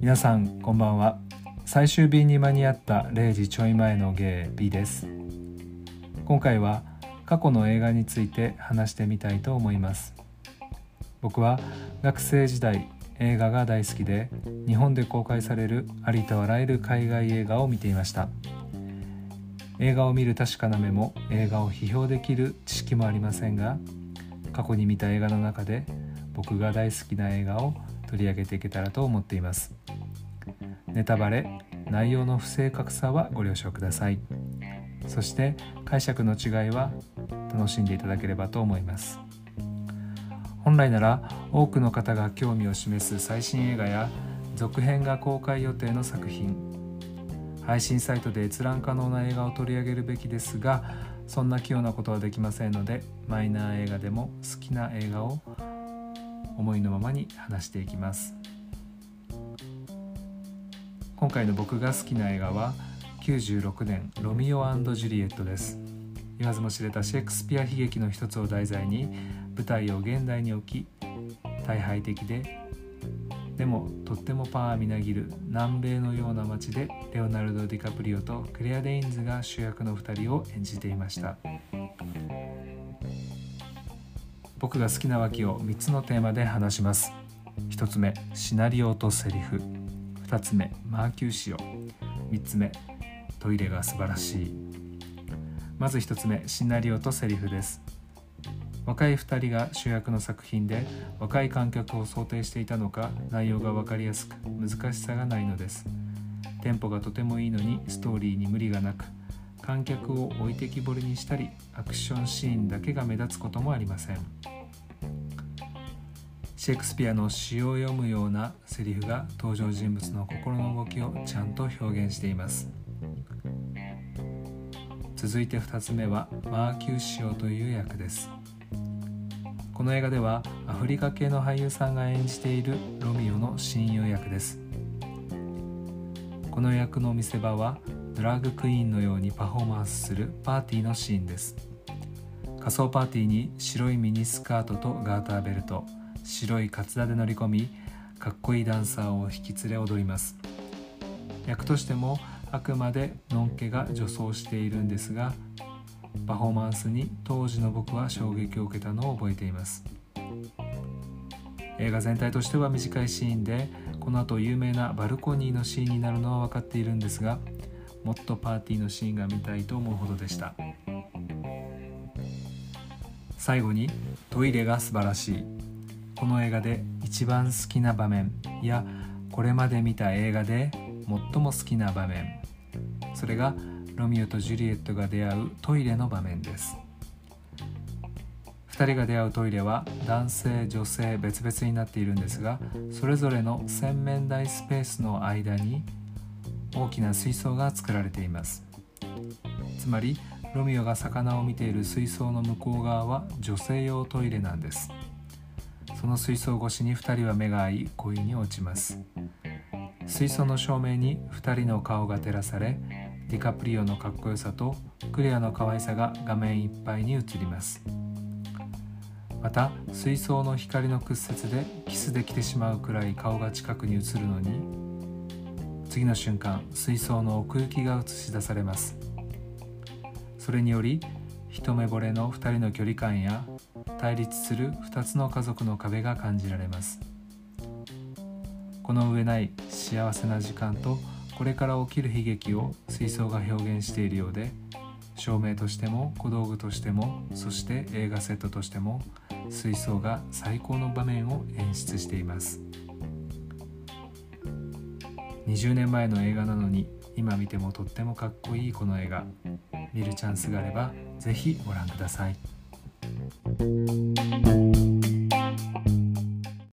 皆さんこんばんは。最終便に間に合った0時ちょい前の芸 B です。今回は過去の映画について話してみたいと思います。僕は学生時代映画が大好きで日本で公開されるありとあらゆる海外映画を見ていました。映画を見る確かな目も映画を批評できる知識もありませんが過去に見た映画の中で僕が大好きな映画を取り上げていけたらと思っています。ネタバレ内容の不正確さはご了承ください。そして解釈の違いは楽しんでいただければと思います。本来なら多くの方が興味を示す最新映画や続編が公開予定の作品。配信サイトで閲覧可能な映画を取り上げるべきですがそんな器用なことはできませんのでマイナー映画でも好きな映画を思いのままに話していきます。今回の僕が好きな映画は96年「ロミオジュリエット」です。言わずも知れたシェイクスピア悲劇の一つを題材に舞台を現代に置き大敗的ででもとってもパワーみなぎる南米のような街でレオナルド・ディカプリオとクレア・デインズが主役の2人を演じていました。僕が好きな脇を3つのテーマで話します。1つ目シナリオとセリフ。2つ目マーキューシオ3つ目トイレが素晴らしい。まず1つ目シナリオとセリフです。若い2人が主役の作品で若い観客を想定していたのか内容が分かりやすく難しさがないのです。テンポがとてもいいのにストーリーに無理がなく観客を置いてきぼりにしたりアクションシーンだけが目立つこともありません。シェイクスピアの詩を読むようなセリフが登場人物の心の動きをちゃんと表現しています。続いて2つ目はマーキューシオという役です。この映画ではアフリカ系の俳優さんが演じているロミオの親友役です。この役の見せ場はドラッグクイーンのようにパフォーマンスするパーティーのシーンです。仮装パーティーに白いミニスカートとガーターベルト白いカツラで乗り込みかっこいいダンサーを引き連れ踊ります。役としてもあくまでのんけが女装しているんですがパフォーマンスに当時の僕は衝撃を受けたのを覚えています。映画全体としては短いシーンでこの後有名なバルコニーのシーンになるのは分かっているんですがもっとパーティーのシーンが見たいと思うほどでした。最後にトイレが素晴らしい。この映画で一番好きな場面。やこれまで見た映画で最も好きな場面。それがロミオとジュリエットが出会うトイレの場面です。2人が出会うトイレは男性女性別々になっているんですがそれぞれの洗面台スペースの間に大きな水槽が作られています。つまりロミオが魚を見ている水槽の向こう側は女性用トイレなんです。その水槽越しに2人は目が合い恋に落ちます。水槽の照明に2人の顔が照らされディカプリオのかっこよさとクレアの可愛さが画面いっぱいに映ります。また水槽の光の屈折でキスできてしまうくらい顔が近くに映るのに次の瞬間水槽の奥行きが映し出されます。それにより一目惚れの2人の距離感や対立する2つの家族の壁が感じられます。この上ない幸せな時間とこれから起きる悲劇を水槽が表現しているようで照明としても小道具としてもそして映画セットとしても水槽が最高の場面を演出しています。20年前の映画なのに今見てもとってもかっこいいこの映画。見るチャンスがあれば是非ご覧ください。